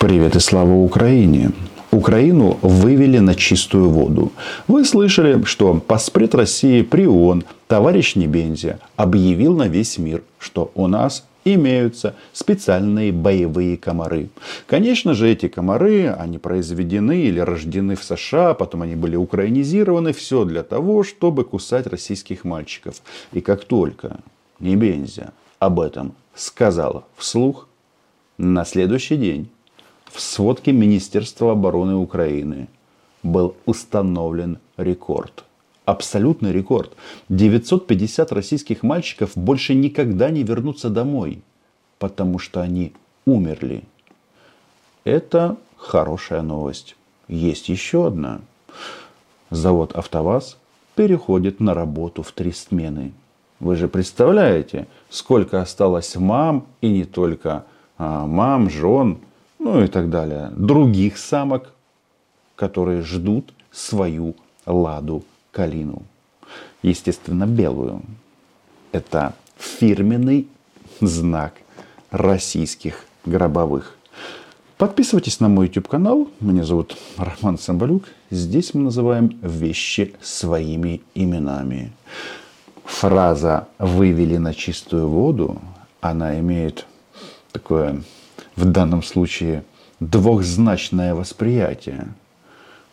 Привет и слава Украине! Украину вывели на чистую воду. Вы слышали, что паспред России при ООН товарищ Небензя объявил на весь мир, что у нас имеются специальные боевые комары. Конечно же, эти комары, они произведены или рождены в США, потом они были украинизированы. Все для того, чтобы кусать российских мальчиков. И как только Небензя об этом сказала вслух, на следующий день в сводке Министерства обороны Украины был установлен рекорд. Абсолютный рекорд. 950 российских мальчиков больше никогда не вернутся домой, потому что они умерли. Это хорошая новость. Есть еще одна. Завод «АвтоВАЗ» переходит на работу в три смены. Вы же представляете, сколько осталось мам, и не только а, мам, жен, ну и так далее, других самок, которые ждут свою ладу калину. Естественно, белую. Это фирменный знак российских гробовых. Подписывайтесь на мой YouTube канал. Меня зовут Роман Самбалюк. Здесь мы называем вещи своими именами. Фраза «вывели на чистую воду» она имеет такое в данном случае двухзначное восприятие.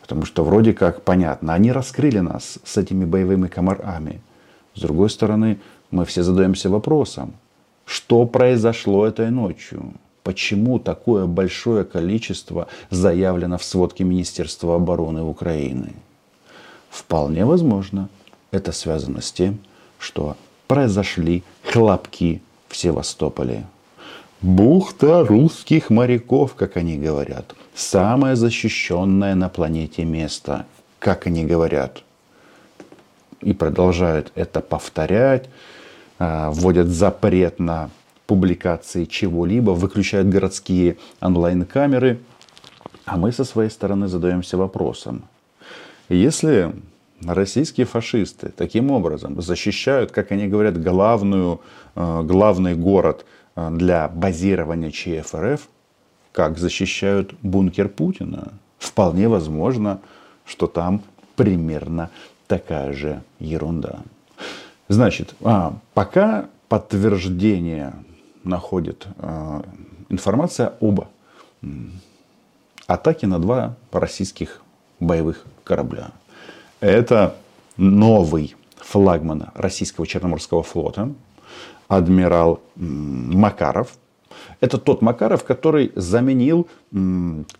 Потому что вроде как понятно, они раскрыли нас с этими боевыми комарами. С другой стороны, мы все задаемся вопросом, что произошло этой ночью? Почему такое большое количество заявлено в сводке Министерства обороны Украины? Вполне возможно, это связано с тем, что произошли хлопки в Севастополе. Бухта русских моряков, как они говорят. Самое защищенное на планете место, как они говорят. И продолжают это повторять, а, вводят запрет на публикации чего-либо, выключают городские онлайн-камеры. А мы со своей стороны задаемся вопросом. Если российские фашисты таким образом защищают, как они говорят, главную, а, главный город – Э, для базирования ЧФРФ, как защищают бункер Путина. Вполне возможно, что там примерно такая же ерунда. Значит, а, пока подтверждение находит а, информация об атаке на два российских боевых корабля. Это новый флагман российского Черноморского флота, адмирал Макаров. Это тот Макаров, который заменил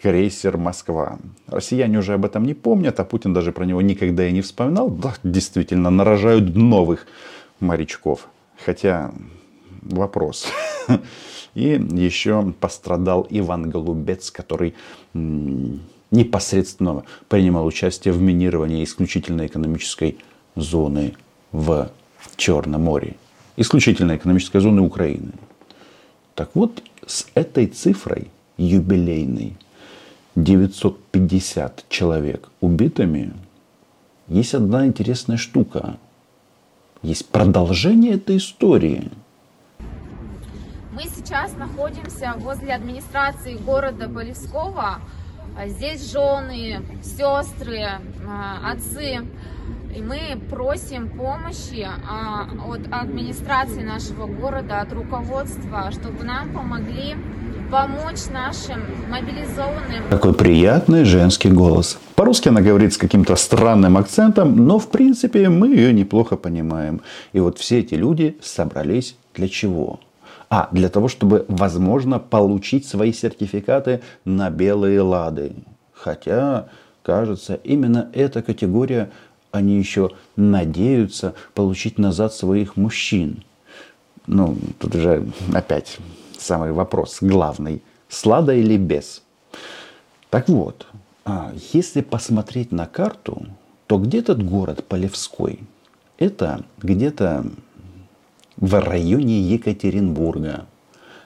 крейсер «Москва». Россияне уже об этом не помнят, а Путин даже про него никогда и не вспоминал. Да, действительно, нарожают новых морячков. Хотя вопрос. И еще пострадал Иван Голубец, который непосредственно принимал участие в минировании исключительной экономической зоны в Черном море исключительной экономической зоны Украины. Так вот, с этой цифрой юбилейной 950 человек убитыми, есть одна интересная штука. Есть продолжение этой истории. Мы сейчас находимся возле администрации города Полевского. Здесь жены, сестры, а, отцы и мы просим помощи а, от администрации нашего города, от руководства, чтобы нам помогли помочь нашим мобилизованным. Такой приятный женский голос. По-русски она говорит с каким-то странным акцентом, но в принципе мы ее неплохо понимаем. И вот все эти люди собрались для чего? А, для того, чтобы, возможно, получить свои сертификаты на белые лады. Хотя, кажется, именно эта категория они еще надеются получить назад своих мужчин. Ну, тут уже опять самый вопрос главный. Слада или без? Так вот, а, если посмотреть на карту, то где этот город Полевской? Это где-то в районе Екатеринбурга,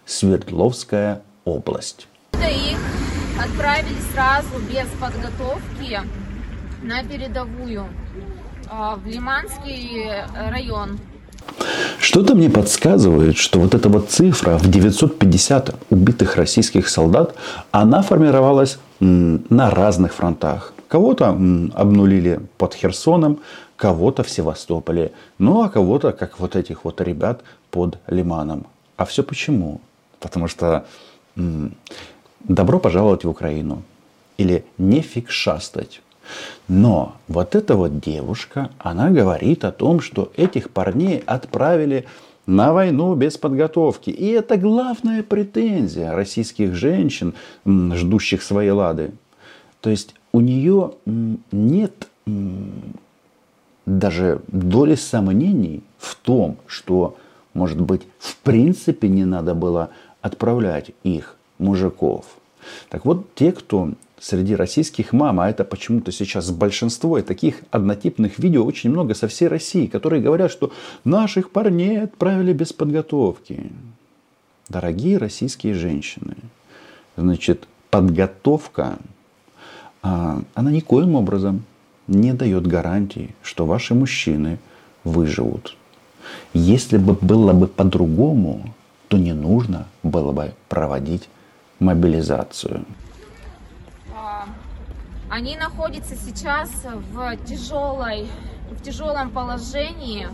Свердловская область. Их отправили сразу без подготовки на передовую в Лиманский район. Что-то мне подсказывает, что вот эта вот цифра в 950 убитых российских солдат, она формировалась на разных фронтах. Кого-то обнулили под Херсоном, кого-то в Севастополе, ну а кого-то, как вот этих вот ребят, под Лиманом. А все почему? Потому что добро пожаловать в Украину. Или не фикшастать. Но вот эта вот девушка, она говорит о том, что этих парней отправили на войну без подготовки. И это главная претензия российских женщин, ждущих своей лады. То есть у нее нет даже доли сомнений в том, что, может быть, в принципе не надо было отправлять их, мужиков. Так вот, те, кто среди российских мам, а это почему-то сейчас большинство, и таких однотипных видео очень много со всей России, которые говорят, что наших парней отправили без подготовки. Дорогие российские женщины, значит, подготовка, а, она никоим образом не дает гарантии, что ваши мужчины выживут. Если бы было бы по-другому, то не нужно было бы проводить мобилизацию. Они находятся сейчас в тяжелой, в тяжелом положении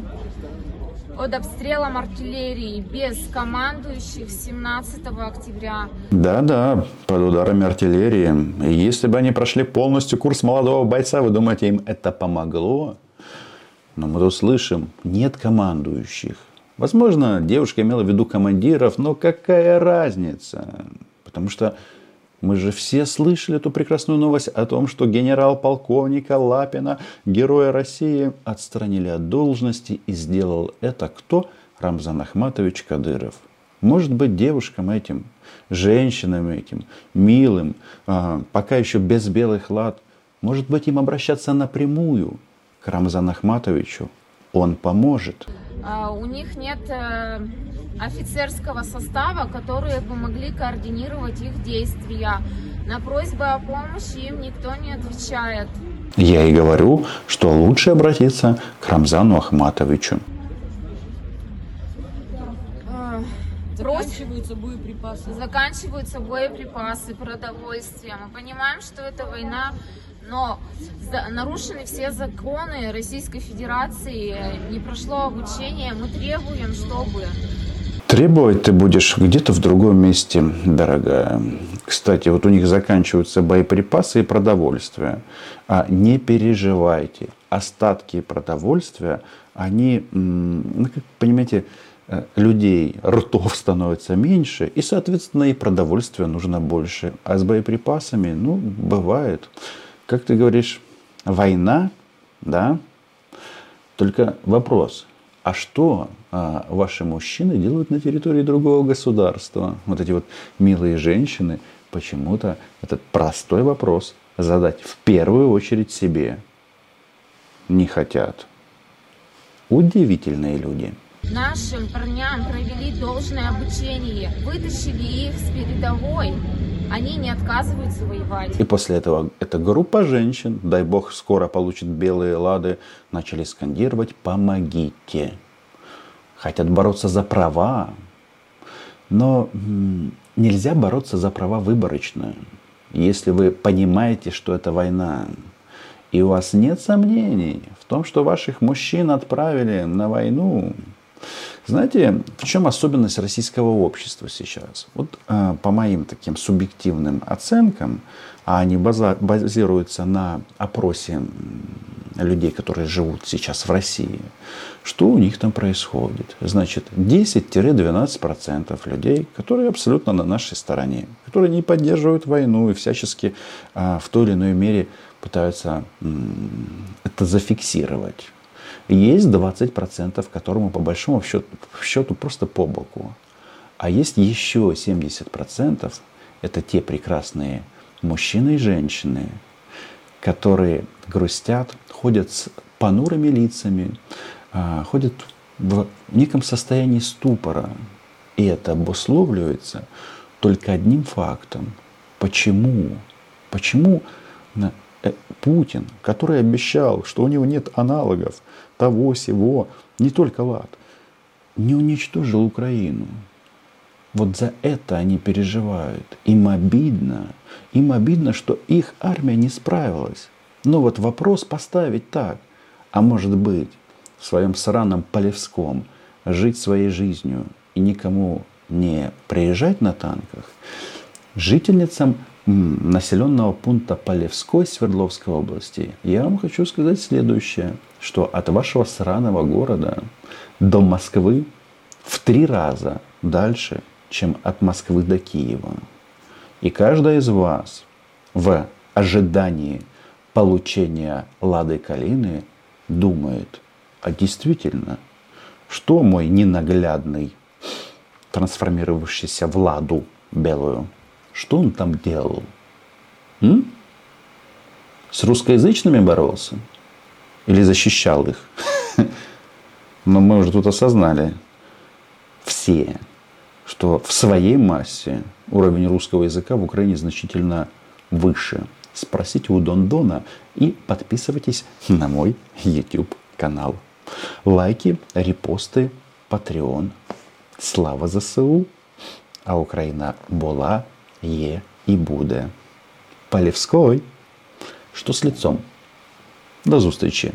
под обстрелом артиллерии без командующих 17 октября. Да-да, под ударами артиллерии. И если бы они прошли полностью курс молодого бойца, вы думаете, им это помогло? Но мы тут слышим, нет командующих. Возможно, девушка имела в виду командиров, но какая разница? Потому что мы же все слышали эту прекрасную новость о том, что генерал-полковника Лапина, героя России, отстранили от должности и сделал это кто? Рамзан Ахматович Кадыров. Может быть, девушкам этим, женщинам этим, милым, а, пока еще без белых лад, может быть, им обращаться напрямую к Рамзану Ахматовичу. Он поможет. А, у них нет э, офицерского состава, которые бы могли координировать их действия. На просьбы о помощи им никто не отвечает. Я и говорю, что лучше обратиться к Рамзану Ахматовичу. А, заканчиваются боеприпасы. Заканчиваются боеприпасы, продовольствие. Мы понимаем, что это война но нарушены все законы Российской Федерации, не прошло обучение. Мы требуем, чтобы... Требовать ты будешь где-то в другом месте, дорогая. Кстати, вот у них заканчиваются боеприпасы и продовольствие. А не переживайте. Остатки продовольствия, они, ну, как понимаете, э, людей, ртов становится меньше, и, соответственно, и продовольствия нужно больше. А с боеприпасами, ну, бывает как ты говоришь, война, да? Только вопрос, а что а, ваши мужчины делают на территории другого государства? Вот эти вот милые женщины, почему-то этот простой вопрос задать в первую очередь себе не хотят. Удивительные люди. Нашим парням провели должное обучение, вытащили их с передовой, они не отказываются воевать. И после этого эта группа женщин, дай бог скоро получит белые лады, начали скандировать «помогите». Хотят бороться за права, но нельзя бороться за права выборочно. Если вы понимаете, что это война, и у вас нет сомнений в том, что ваших мужчин отправили на войну, знаете, в чем особенность российского общества сейчас? Вот э, по моим таким субъективным оценкам, а они базируются на опросе людей, которые живут сейчас в России, что у них там происходит? Значит, 10-12% людей, которые абсолютно на нашей стороне, которые не поддерживают войну и всячески э, в той или иной мере пытаются это зафиксировать. Есть 20%, которому по большому счету, счету просто по боку. А есть еще 70%, это те прекрасные мужчины и женщины, которые грустят, ходят с понурыми лицами, а, ходят в неком состоянии ступора. И это обусловливается только одним фактом. Почему? Почему Путин, который обещал, что у него нет аналогов того, сего, не только лад. не уничтожил Украину. Вот за это они переживают. Им обидно. Им обидно, что их армия не справилась. Но вот вопрос поставить так. А может быть, в своем сраном Полевском жить своей жизнью и никому не приезжать на танках, жительницам населенного пункта Полевской Свердловской области я вам хочу сказать следующее, что от вашего сраного города до Москвы в три раза дальше, чем от Москвы до Киева. И каждая из вас в ожидании получения Лады Калины думает, а действительно, что мой ненаглядный, трансформировавшийся в Ладу белую, что он там делал? М? С русскоязычными боролся? Или защищал их? Но мы уже тут осознали все, что в своей массе уровень русского языка в Украине значительно выше. Спросите у Дондона и подписывайтесь на мой YouTube канал. Лайки, репосты, Patreon. Слава ЗСУ! А Україна була, є і буде. Полівськой. Що з лицом? До зустрічі!